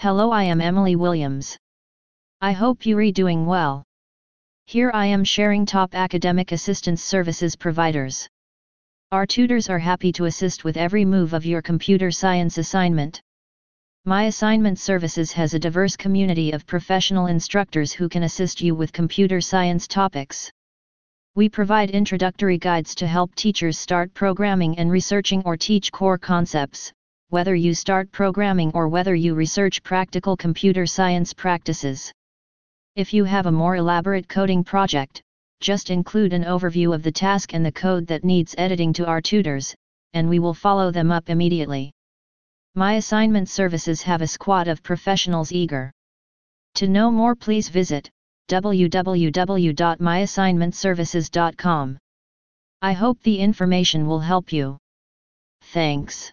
Hello I am Emily Williams. I hope you are doing well. Here I am sharing top academic assistance services providers. Our tutors are happy to assist with every move of your computer science assignment. My Assignment Services has a diverse community of professional instructors who can assist you with computer science topics. We provide introductory guides to help teachers start programming and researching or teach core concepts, whether you start programming or whether you research practical computer science practices. If you have a more elaborate coding project, just include an overview of the task and the code that needs editing to our tutors, and we will follow them up immediately. My assignment services have a squad of professionals eager. To know more please visit www.myassignmentservices.com. I hope the information will help you. Thanks.